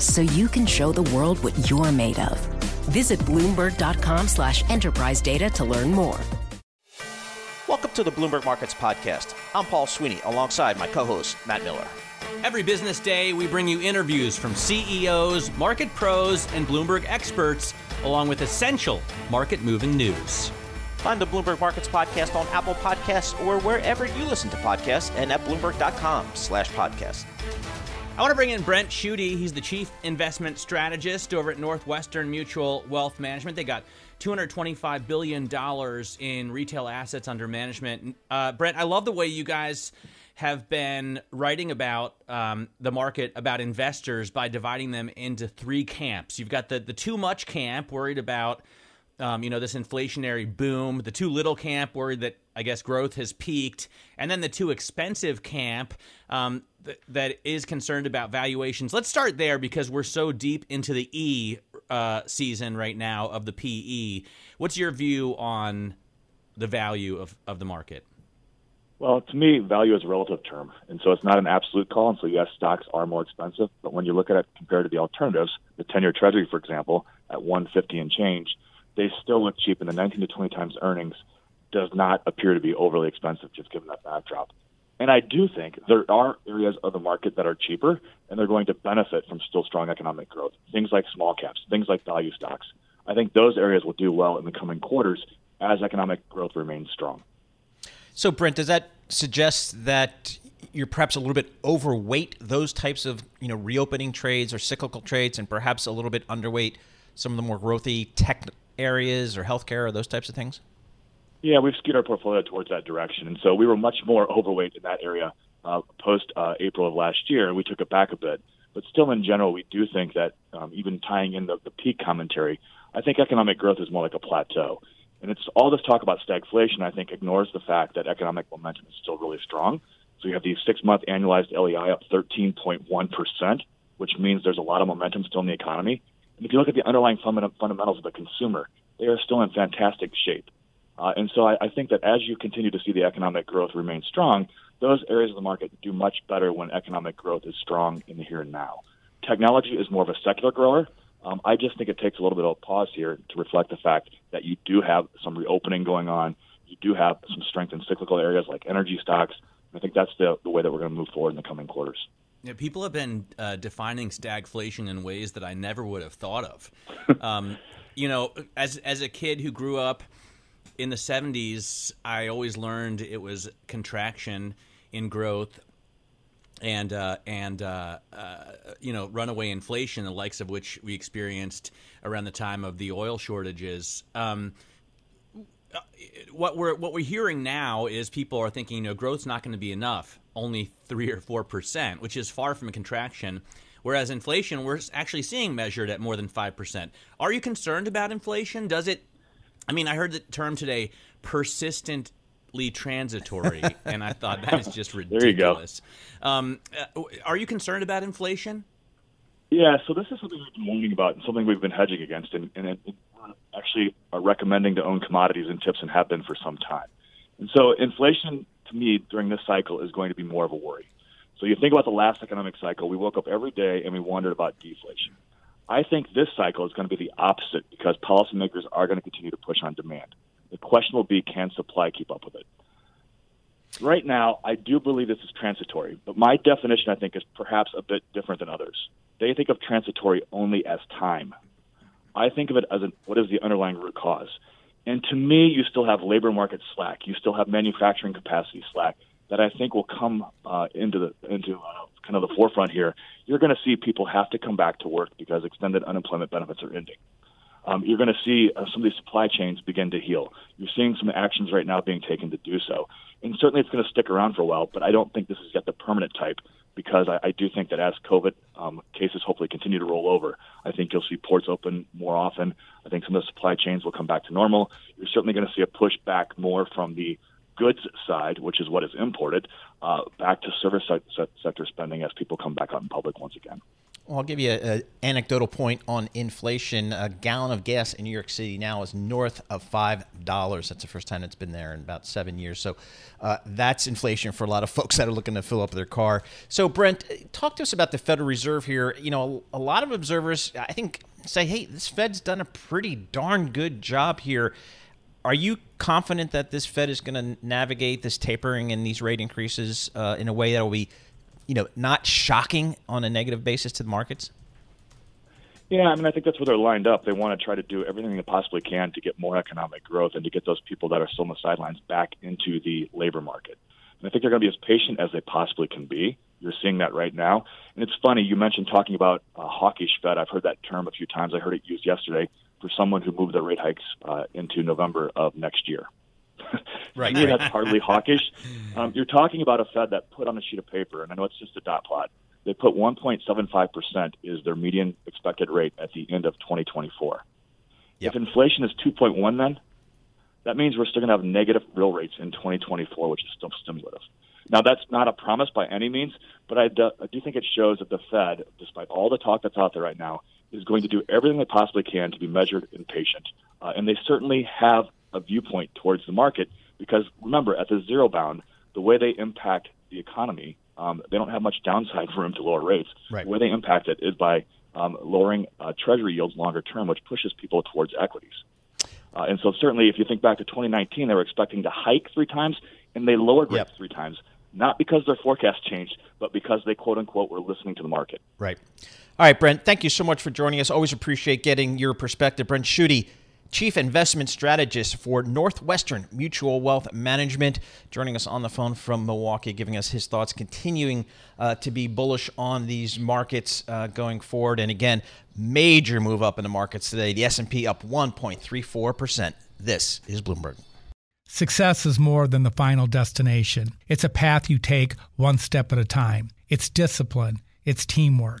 so you can show the world what you're made of. Visit Bloomberg.com slash enterprise data to learn more. Welcome to the Bloomberg Markets Podcast. I'm Paul Sweeney alongside my co host, Matt Miller. Every business day, we bring you interviews from CEOs, market pros, and Bloomberg experts, along with essential market moving news. Find the Bloomberg Markets Podcast on Apple Podcasts or wherever you listen to podcasts and at Bloomberg.com slash podcast. I want to bring in Brent Schutte. He's the chief investment strategist over at Northwestern Mutual Wealth Management. They got $225 billion in retail assets under management. Uh, Brent, I love the way you guys have been writing about um, the market, about investors, by dividing them into three camps. You've got the, the too much camp, worried about um, you know this inflationary boom, the too little camp, worried that I guess growth has peaked, and then the too expensive camp um, th- that is concerned about valuations. Let's start there because we're so deep into the E uh, season right now of the PE. What's your view on the value of, of the market? Well, to me, value is a relative term, and so it's not an absolute call. And so, yes, stocks are more expensive, but when you look at it compared to the alternatives, the ten-year Treasury, for example, at 150 and change, they still look cheap, and the 19 to 20 times earnings does not appear to be overly expensive, just given that backdrop. And I do think there are areas of the market that are cheaper, and they're going to benefit from still strong economic growth. Things like small caps, things like value stocks. I think those areas will do well in the coming quarters as economic growth remains strong. So, Brent, does that suggest that you're perhaps a little bit overweight those types of you know reopening trades or cyclical trades, and perhaps a little bit underweight some of the more growthy tech areas or healthcare or those types of things? Yeah, we've skewed our portfolio towards that direction, and so we were much more overweight in that area uh, post uh, April of last year, and we took it back a bit. But still, in general, we do think that um, even tying in the, the peak commentary, I think economic growth is more like a plateau. And it's all this talk about stagflation, I think, ignores the fact that economic momentum is still really strong. So you have the six month annualized LEI up 13.1%, which means there's a lot of momentum still in the economy. And if you look at the underlying fundamentals of the consumer, they are still in fantastic shape. Uh, and so I, I think that as you continue to see the economic growth remain strong, those areas of the market do much better when economic growth is strong in the here and now. Technology is more of a secular grower. Um, I just think it takes a little bit of a pause here to reflect the fact that you do have some reopening going on. You do have some strength in cyclical areas like energy stocks. I think that's the, the way that we're going to move forward in the coming quarters. Yeah, people have been uh, defining stagflation in ways that I never would have thought of. um, you know, as as a kid who grew up in the 70s, I always learned it was contraction in growth and uh, and uh, uh, you know runaway inflation, the likes of which we experienced around the time of the oil shortages. Um, what we're what we're hearing now is people are thinking, you know, growth's not going to be enough, only three or four percent, which is far from a contraction. Whereas inflation, we're actually seeing measured at more than five percent. Are you concerned about inflation? Does it? I mean, I heard the term today, persistent transitory, and I thought that is just ridiculous. there you go. Um, uh, are you concerned about inflation? Yeah, so this is something we've been warning about and something we've been hedging against, and, and it, actually are recommending to own commodities and tips and have been for some time. And so inflation, to me, during this cycle is going to be more of a worry. So you think about the last economic cycle, we woke up every day and we wondered about deflation. I think this cycle is going to be the opposite because policymakers are going to continue to push on demand. The question will be can supply keep up with it? Right now, I do believe this is transitory, but my definition, I think, is perhaps a bit different than others. They think of transitory only as time. I think of it as a, what is the underlying root cause. And to me, you still have labor market slack. You still have manufacturing capacity slack that I think will come uh, into the into uh, kind of the forefront here. You're going to see people have to come back to work because extended unemployment benefits are ending. Um, you're going to see uh, some of these supply chains begin to heal. You're seeing some actions right now being taken to do so, and certainly it's going to stick around for a while. But I don't think this is yet the permanent type because I, I do think that as COVID um, cases hopefully continue to roll over, I think you'll see ports open more often. I think some of the supply chains will come back to normal. You're certainly going to see a push back more from the goods side, which is what is imported, uh, back to service se- sector spending as people come back out in public once again. Well, I'll give you an anecdotal point on inflation. A gallon of gas in New York City now is north of five dollars. That's the first time it's been there in about seven years. So uh, that's inflation for a lot of folks that are looking to fill up their car. So Brent, talk to us about the Federal Reserve here. You know, a lot of observers, I think, say, "Hey, this Fed's done a pretty darn good job here." Are you confident that this Fed is going to navigate this tapering and these rate increases uh, in a way that will be you know, not shocking on a negative basis to the markets? Yeah, I mean, I think that's where they're lined up. They want to try to do everything they possibly can to get more economic growth and to get those people that are still on the sidelines back into the labor market. And I think they're going to be as patient as they possibly can be. You're seeing that right now. And it's funny, you mentioned talking about a hawkish Fed. I've heard that term a few times. I heard it used yesterday for someone who moved their rate hikes uh, into November of next year. right. to me, that's hardly hawkish. Um, you're talking about a Fed that put on a sheet of paper, and I know it's just a dot plot. They put 1.75% is their median expected rate at the end of 2024. Yep. If inflation is 2.1, then that means we're still going to have negative real rates in 2024, which is still stimulative. Now, that's not a promise by any means, but I do, I do think it shows that the Fed, despite all the talk that's out there right now, is going to do everything they possibly can to be measured and patient. Uh, and they certainly have a viewpoint towards the market because remember, at the zero bound, the way they impact the economy, um, they don't have much downside room to lower rates. Right. The way they impact it is by um, lowering uh, treasury yields longer term, which pushes people towards equities. Uh, and so, certainly, if you think back to 2019, they were expecting to hike three times, and they lowered yep. rates three times, not because their forecast changed, but because they quote unquote were listening to the market. Right. All right, Brent. Thank you so much for joining us. Always appreciate getting your perspective, Brent Schutte Chief Investment Strategist for Northwestern Mutual Wealth Management, joining us on the phone from Milwaukee, giving us his thoughts, continuing uh, to be bullish on these markets uh, going forward. And again, major move up in the markets today. The S&P up 1.34%. This is Bloomberg. Success is more than the final destination. It's a path you take one step at a time. It's discipline, it's teamwork,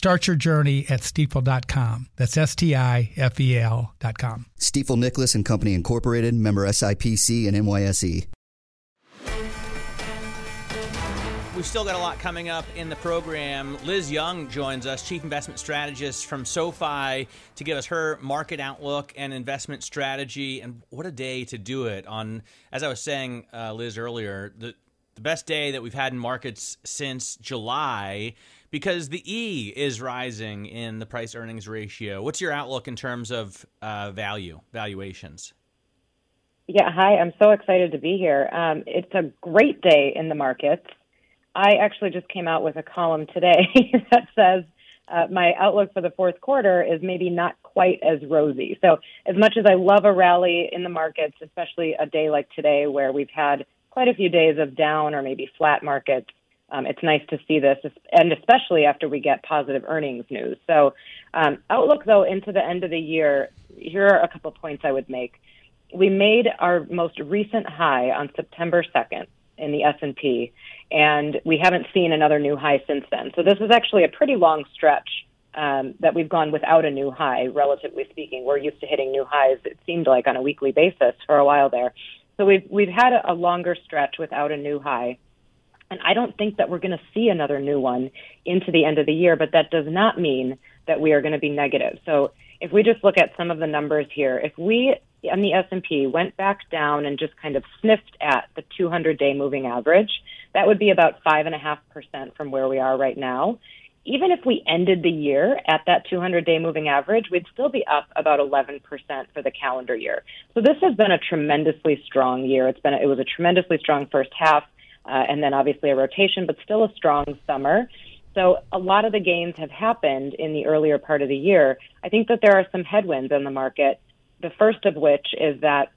Start your journey at stifel.com. That's S T I F E L.com. Stifel Nicolaus and Company Incorporated, member SIPC and NYSE. We've still got a lot coming up in the program. Liz Young joins us, Chief Investment Strategist from SoFi, to give us her market outlook and investment strategy. And what a day to do it on, as I was saying, uh, Liz, earlier, the, the best day that we've had in markets since July because the E is rising in the price earnings ratio. What's your outlook in terms of uh, value, valuations? Yeah, hi. I'm so excited to be here. Um, it's a great day in the markets. I actually just came out with a column today that says uh, my outlook for the fourth quarter is maybe not quite as rosy. So, as much as I love a rally in the markets, especially a day like today where we've had quite a few days of down or maybe flat markets, um, it's nice to see this, and especially after we get positive earnings news. So, um, outlook though into the end of the year, here are a couple points I would make. We made our most recent high on September 2nd in the S&P and we haven't seen another new high since then. So this is actually a pretty long stretch um, that we've gone without a new high, relatively speaking. We're used to hitting new highs. It seemed like on a weekly basis for a while there. So we've we've had a, a longer stretch without a new high. And I don't think that we're going to see another new one into the end of the year, but that does not mean that we are going to be negative. So if we just look at some of the numbers here, if we on the S&P went back down and just kind of sniffed at the 200-day moving average, that would be about 5.5% from where we are right now. Even if we ended the year at that 200-day moving average, we'd still be up about 11% for the calendar year. So this has been a tremendously strong year. It's been a, it was a tremendously strong first half, uh, and then obviously a rotation, but still a strong summer. So a lot of the gains have happened in the earlier part of the year. I think that there are some headwinds in the market. The first of which is that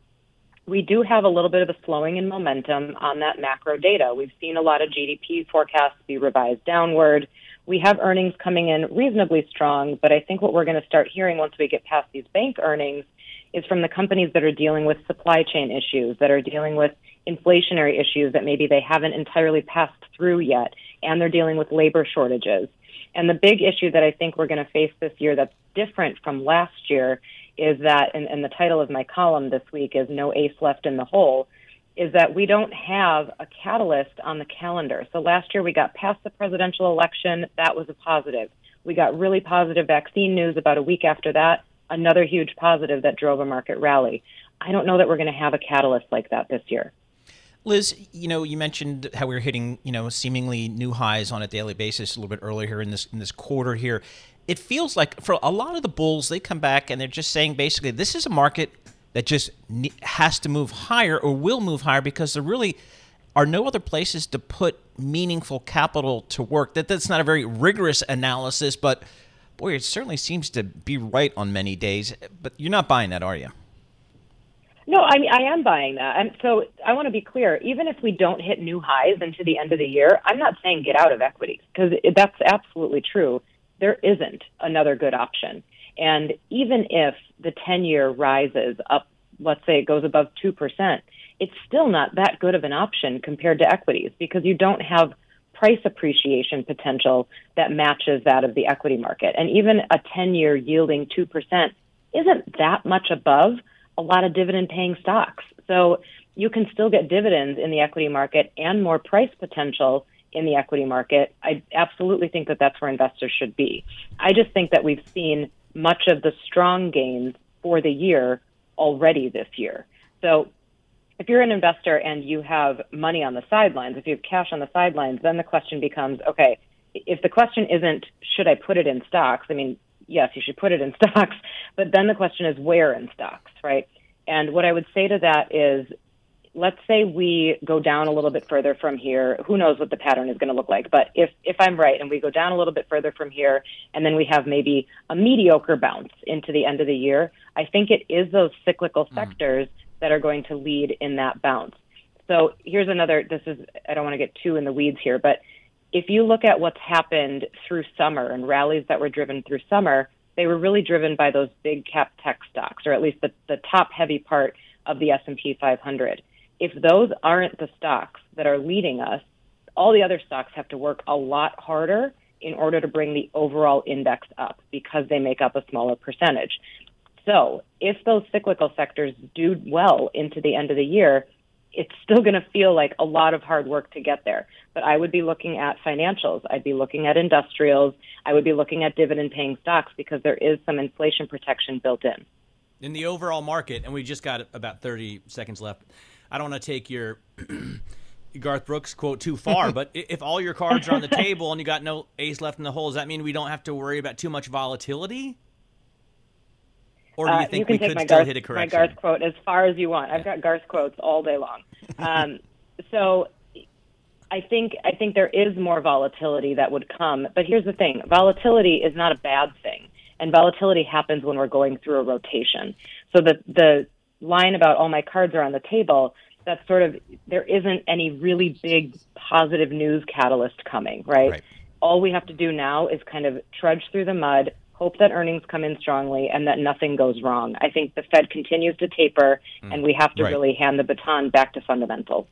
we do have a little bit of a slowing in momentum on that macro data. We've seen a lot of GDP forecasts be revised downward. We have earnings coming in reasonably strong, but I think what we're going to start hearing once we get past these bank earnings is from the companies that are dealing with supply chain issues, that are dealing with inflationary issues that maybe they haven't entirely passed through yet, and they're dealing with labor shortages. And the big issue that I think we're going to face this year that's different from last year is that, and, and the title of my column this week is No Ace Left in the Hole, is that we don't have a catalyst on the calendar. So last year we got past the presidential election. That was a positive. We got really positive vaccine news about a week after that, another huge positive that drove a market rally. I don't know that we're going to have a catalyst like that this year. Liz, you know, you mentioned how we are hitting, you know, seemingly new highs on a daily basis a little bit earlier here in this in this quarter here. It feels like for a lot of the bulls, they come back and they're just saying basically this is a market that just has to move higher or will move higher because there really are no other places to put meaningful capital to work. That that's not a very rigorous analysis, but boy, it certainly seems to be right on many days. But you're not buying that, are you? No, I mean I am buying that, and so I want to be clear. Even if we don't hit new highs into the end of the year, I'm not saying get out of equities because that's absolutely true. There isn't another good option, and even if the 10-year rises up, let's say it goes above two percent, it's still not that good of an option compared to equities because you don't have price appreciation potential that matches that of the equity market, and even a 10-year yielding two percent isn't that much above a lot of dividend paying stocks. So you can still get dividends in the equity market and more price potential in the equity market. I absolutely think that that's where investors should be. I just think that we've seen much of the strong gains for the year already this year. So if you're an investor and you have money on the sidelines, if you have cash on the sidelines, then the question becomes okay, if the question isn't should I put it in stocks? I mean, yes, you should put it in stocks. But then the question is where in stocks, right? And what I would say to that is, let's say we go down a little bit further from here. Who knows what the pattern is going to look like? But if if I'm right and we go down a little bit further from here, and then we have maybe a mediocre bounce into the end of the year, I think it is those cyclical mm. sectors that are going to lead in that bounce. So here's another. This is I don't want to get too in the weeds here, but if you look at what's happened through summer and rallies that were driven through summer, they were really driven by those big cap tech stocks, or at least the, the top heavy part of the S&P 500. If those aren't the stocks that are leading us, all the other stocks have to work a lot harder in order to bring the overall index up because they make up a smaller percentage. So, if those cyclical sectors do well into the end of the year, it's still going to feel like a lot of hard work to get there. But I would be looking at financials. I'd be looking at industrials. I would be looking at dividend paying stocks because there is some inflation protection built in. In the overall market, and we just got about 30 seconds left, I don't want to take your Garth Brooks quote too far, but if all your cards are on the table and you got no ace left in the hole, does that mean we don't have to worry about too much volatility? Or do you uh, think uh, you we could still Garth, hit a correction? My Garth quote as far as you want. I've got Garth quotes all day long. Um, so I think I think there is more volatility that would come. But here's the thing: volatility is not a bad thing, and volatility happens when we're going through a rotation. So the the line about all my cards are on the table. That sort of there isn't any really big positive news catalyst coming, right? right? All we have to do now is kind of trudge through the mud, hope that earnings come in strongly and that nothing goes wrong. I think the Fed continues to taper, mm. and we have to right. really hand the baton back to fundamentals.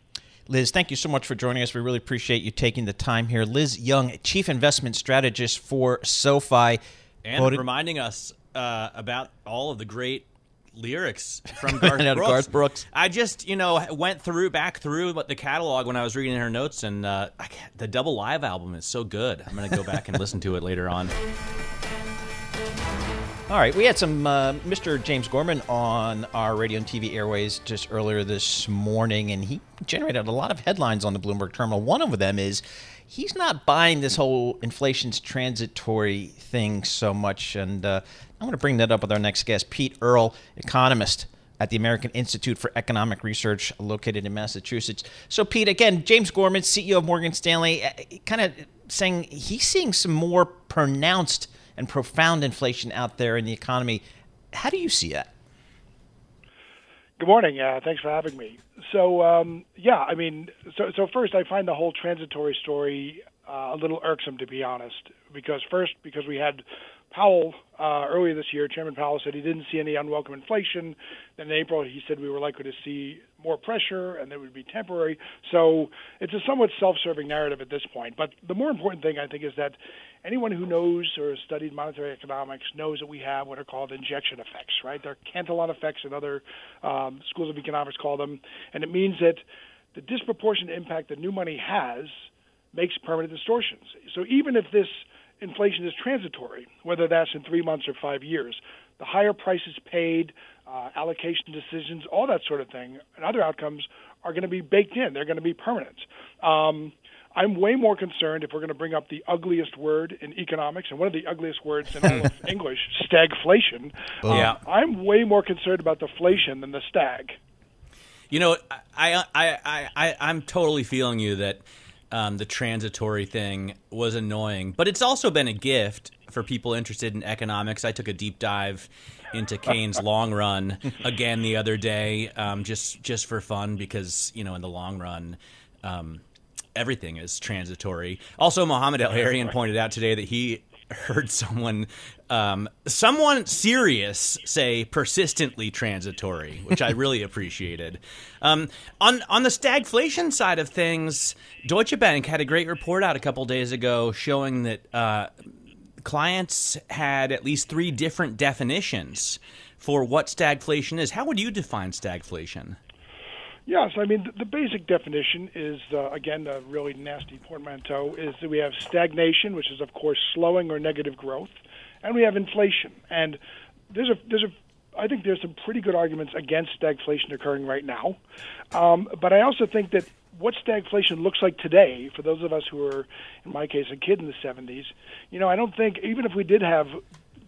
Liz, thank you so much for joining us. We really appreciate you taking the time here. Liz Young, Chief Investment Strategist for SoFi. And reminding us uh, about all of the great lyrics from Garth I know, Brooks. Garth Brooks. I just, you know, went through back through the catalog when I was reading her notes, and uh, I the double live album is so good. I'm going to go back and listen to it later on. All right, we had some uh, Mr. James Gorman on our radio and TV airways just earlier this morning, and he generated a lot of headlines on the Bloomberg terminal. One of them is he's not buying this whole inflation's transitory thing so much, and uh, I'm going to bring that up with our next guest, Pete Earle, economist at the American Institute for Economic Research, located in Massachusetts. So, Pete, again, James Gorman, CEO of Morgan Stanley, kind of saying he's seeing some more pronounced and profound inflation out there in the economy. How do you see that? Good morning. Uh, thanks for having me. So, um, yeah, I mean, so, so first, I find the whole transitory story uh, a little irksome, to be honest, because first, because we had Powell uh, earlier this year, Chairman Powell said he didn't see any unwelcome inflation. Then in April, he said we were likely to see more pressure and it would be temporary. So it's a somewhat self-serving narrative at this point. But the more important thing, I think, is that anyone who knows or has studied monetary economics knows that we have what are called injection effects, right? They're Cantillon effects, and other um, schools of economics call them, and it means that the disproportionate impact that new money has makes permanent distortions. So even if this inflation is transitory, whether that's in three months or five years, the higher prices paid, uh, allocation decisions, all that sort of thing, and other outcomes are going to be baked in. They're going to be permanent. Um, I'm way more concerned if we're going to bring up the ugliest word in economics and one of the ugliest words in all of English, stagflation. Um, Yeah. I'm way more concerned about the inflation than the stag. You know, I, I, I, I, I'm totally feeling you that um, the transitory thing was annoying, but it's also been a gift for people interested in economics. I took a deep dive into Keynes' long run again the other day, um, just just for fun, because you know, in the long run. Um, everything is transitory. Also, Mohamed El-Erian pointed out today that he heard someone um, someone serious say persistently transitory, which I really appreciated. Um, on on the stagflation side of things, Deutsche Bank had a great report out a couple days ago showing that uh, clients had at least three different definitions for what stagflation is. How would you define stagflation? Yes, I mean the, basic definition is uh, again a really nasty portmanteau is that we have stagnation, which is of course slowing or negative growth, and we have inflation. And there's a there's a I think there's some pretty good arguments against stagflation occurring right now, um, but I also think that what stagflation looks like today, for those of us who are, in my case, a kid in the 70s, you know, I don't think even if we did have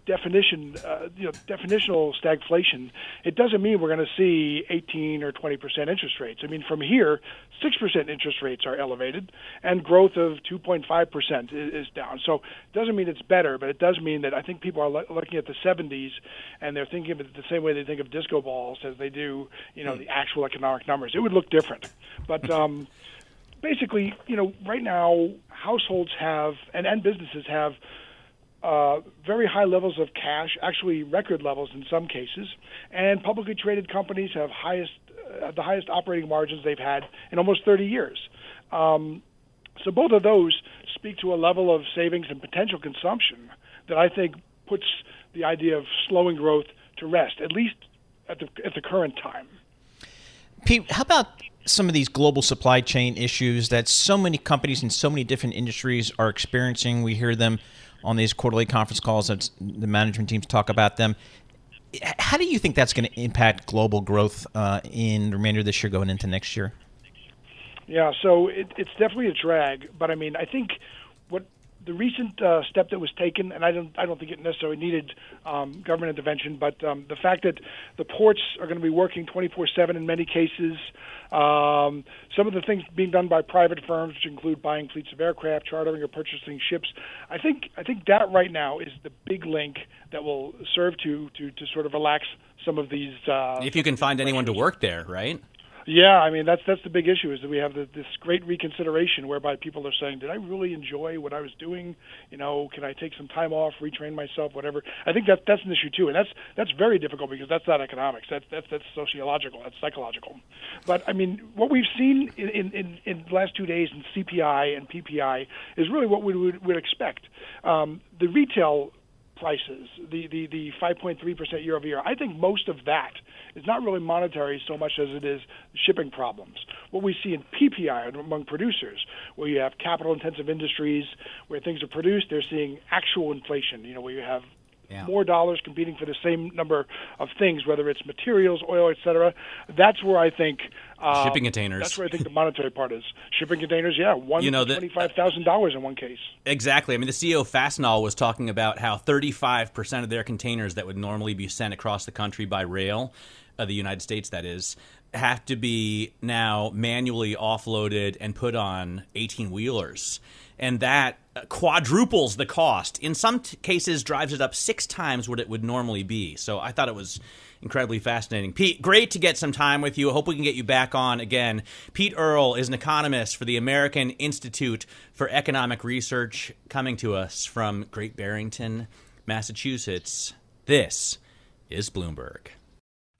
definition, uh, you know, definitional stagflation, it doesn't mean we're going to see 18 or 20 percent interest rates. I mean, from here, six percent interest rates are elevated, and growth of 2.5 percent is down. So it doesn't mean it's better, but it does mean that I think people are lo- looking at the 70s and they're thinking of it the same way they think of disco balls as they do, you know, the actual economic numbers. It would look different, but. Um, Basically, you know, right now households have and, and businesses have uh, very high levels of cash, actually record levels in some cases, and publicly traded companies have highest uh, the highest operating margins they've had in almost 30 years. Um, so both of those speak to a level of savings and potential consumption that I think puts the idea of slowing growth to rest, at least at the at the current time. Pete, how about some of these global supply chain issues that so many companies in so many different industries are experiencing? We hear them on these quarterly conference calls that the management teams talk about them. How do you think that's going to impact global growth uh, in the remainder of this year going into next year? Yeah, so it, it's definitely a drag, but I mean, I think the recent uh, step that was taken, and I don't, I don't think it necessarily needed um, government intervention, but um, the fact that the ports are going to be working 24/7 in many cases, um, some of the things being done by private firms, which include buying fleets of aircraft, chartering or purchasing ships, I think, I think that right now is the big link that will serve to to, to sort of relax some of these. Uh, If you can find anyone to work there, right? Yeah, I mean that's that's the big issue is that we have the, this great reconsideration whereby people are saying, "Did I really enjoy what I was doing? You know, can I take some time off, retrain myself, whatever?" I think that that's an issue too, and that's that's very difficult because that's not economics. That's that's that's sociological. That's psychological. But I mean, what we've seen in in, in, the last two days in CPI and PPI is really what we would, would expect. Um, the retail prices, the the the 5.3 percent year over year. I think most of that is not really monetary so much as it is shipping problems. What we see in PPI among producers, where you have capital intensive industries where things are produced, they're seeing actual inflation. You know, where you have yeah. more dollars competing for the same number of things, whether it's materials, oil, et cetera. That's where I think um, shipping containers. That's where I think the monetary part is. Shipping containers, yeah, one you know, twenty-five thousand dollars in one case. Exactly. I mean, the CEO of Fastenal was talking about how thirty-five percent of their containers that would normally be sent across the country by rail, uh, the United States, that is, have to be now manually offloaded and put on eighteen wheelers and that uh, quadruples the cost. In some t- cases, drives it up six times what it would normally be. So I thought it was incredibly fascinating. Pete, great to get some time with you. I hope we can get you back on again. Pete Earle is an economist for the American Institute for Economic Research, coming to us from Great Barrington, Massachusetts. This is Bloomberg.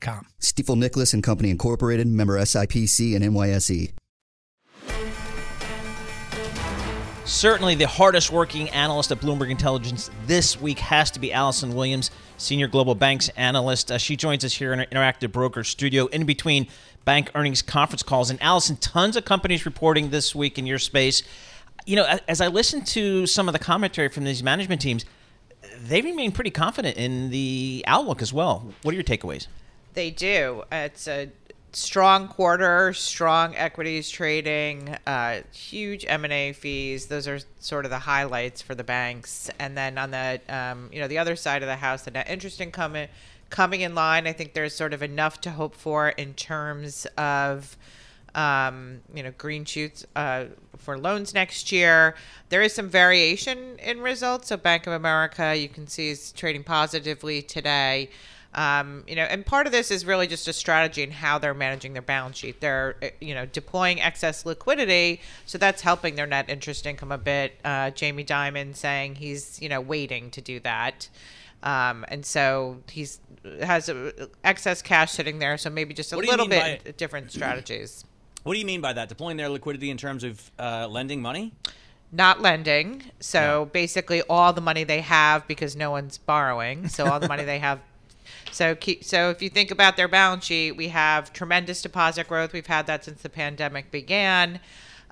com. Stifel Nicolaus and Company Incorporated, member SIPC and NYSE. Certainly, the hardest working analyst at Bloomberg Intelligence this week has to be Alison Williams, Senior Global Banks Analyst. Uh, she joins us here in our Interactive Broker studio in between bank earnings conference calls. And Alison, tons of companies reporting this week in your space. You know, as I listen to some of the commentary from these management teams, they remain pretty confident in the outlook as well. What are your takeaways? They do. It's a strong quarter, strong equities trading, uh, huge M and A fees. Those are sort of the highlights for the banks. And then on the um, you know the other side of the house, the net interest income coming in line. I think there's sort of enough to hope for in terms of. Um, you know, green shoots uh, for loans next year. There is some variation in results. So Bank of America, you can see, is trading positively today. Um, you know, and part of this is really just a strategy in how they're managing their balance sheet. They're, eh, you know, deploying excess liquidity, so that's helping their net interest income a bit. Uh, Jamie Dimon saying he's, you know, waiting to do that. Um, and so he's has a, excess cash sitting there, so maybe just a little bit by, different strategies. What do you mean by that? Deploying their liquidity in terms of uh, lending money? Not lending. So yeah. basically, all the money they have because no one's borrowing. So all the money they have so so if you think about their balance sheet, we have tremendous deposit growth. We've had that since the pandemic began.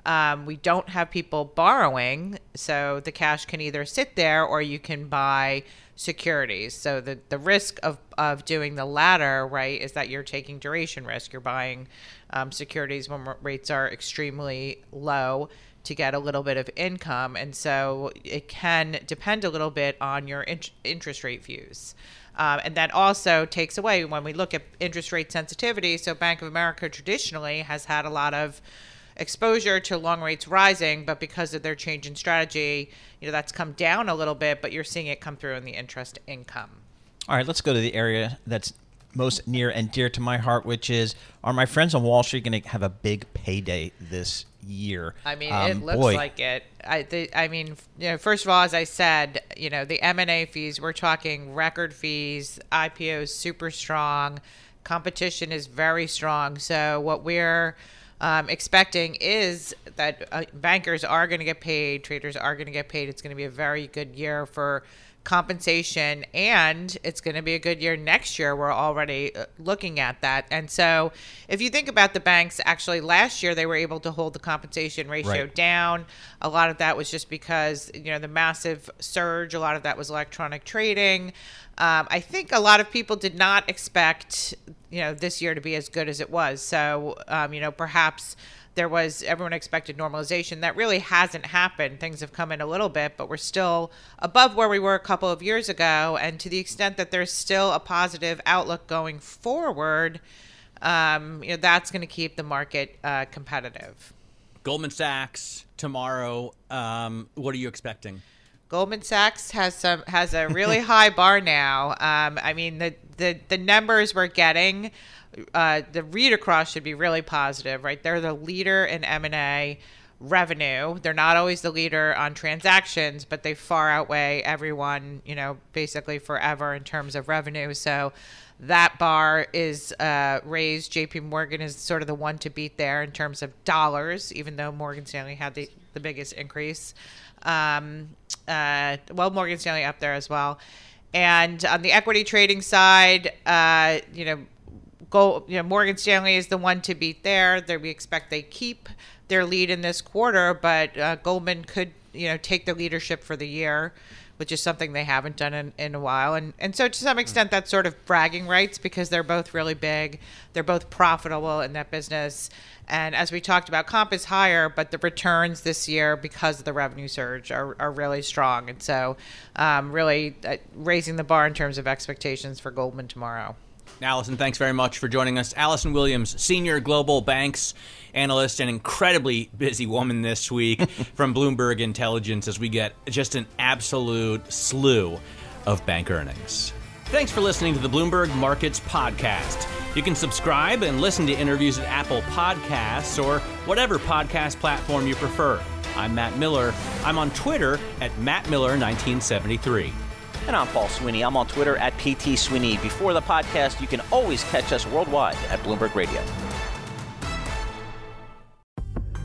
Um, we don't have people borrowing, so the cash can either sit there or you can buy securities. So the the risk of of doing the latter, right, is that you're taking duration risk. You're buying um, securities when rates are extremely low to get a little bit of income, and so it can depend a little bit on your in- interest rate views. Um, and that also takes away when we look at interest rate sensitivity. So, Bank of America traditionally has had a lot of exposure to long rates rising, but because of their change in strategy, you know, that's come down a little bit, but you're seeing it come through in the interest income. All right, let's go to the area that's most near and dear to my heart, which is are my friends on Wall Street going to have a big payday this year. I mean, um, it looks boy. like it. I, the, I mean, you know, first of all, as I said, you know, the M and A fees. We're talking record fees. IPOs super strong. Competition is very strong. So what we're um, expecting is that uh, bankers are going to get paid, traders are going to get paid. It's going to be a very good year for compensation and it's going to be a good year next year. We're already uh, looking at that. And so if you think about the banks actually last year they were able to hold the compensation ratio right. down. A lot of that was just because you know the massive surge a lot of that was electronic trading. Um, i think a lot of people did not expect you know this year to be as good as it was. So um, you know perhaps there was everyone expected normalization. That really hasn't happened. Things have come in a little bit but we're still above where we were a couple of years ago. And to the extent that there's still a positive outlook going forward um, you know that's going to keep the market uh, competitive. Goldman sachs tomorrow um, what are you expecting Goldman Sachs has some has a really high bar now. Um, I mean the, the the numbers we're getting, uh, the read across should be really positive, right? They're the leader in M and A revenue. They're not always the leader on transactions, but they far outweigh everyone, you know, basically forever in terms of revenue. So that bar is uh, raised. JP Morgan is sort of the one to beat there in terms of dollars, even though Morgan Stanley had the, the biggest increase. Um, uh, well, Morgan Stanley up there as well. And on the equity trading side, uh, you know, go, you know, Morgan Stanley is the one to beat there. There, we expect they keep their lead in this quarter, but uh, Goldman could, you know, take the leadership for the year which is something they haven't done in, in a while. And and so to some extent that's sort of bragging rights because they're both really big. They're both profitable in that business. And as we talked about, comp is higher, but the returns this year because of the revenue surge are, are really strong. And so um, really uh, raising the bar in terms of expectations for Goldman tomorrow. Alison, thanks very much for joining us. Alison Williams, Senior Global Banks Analyst, an incredibly busy woman this week from Bloomberg Intelligence as we get just an absolute slew of bank earnings. Thanks for listening to the Bloomberg Markets Podcast. You can subscribe and listen to interviews at Apple Podcasts or whatever podcast platform you prefer. I'm Matt Miller. I'm on Twitter at MattMiller1973. And I'm Paul Sweeney. I'm on Twitter at PT Sweeney. Before the podcast, you can always catch us worldwide at Bloomberg Radio.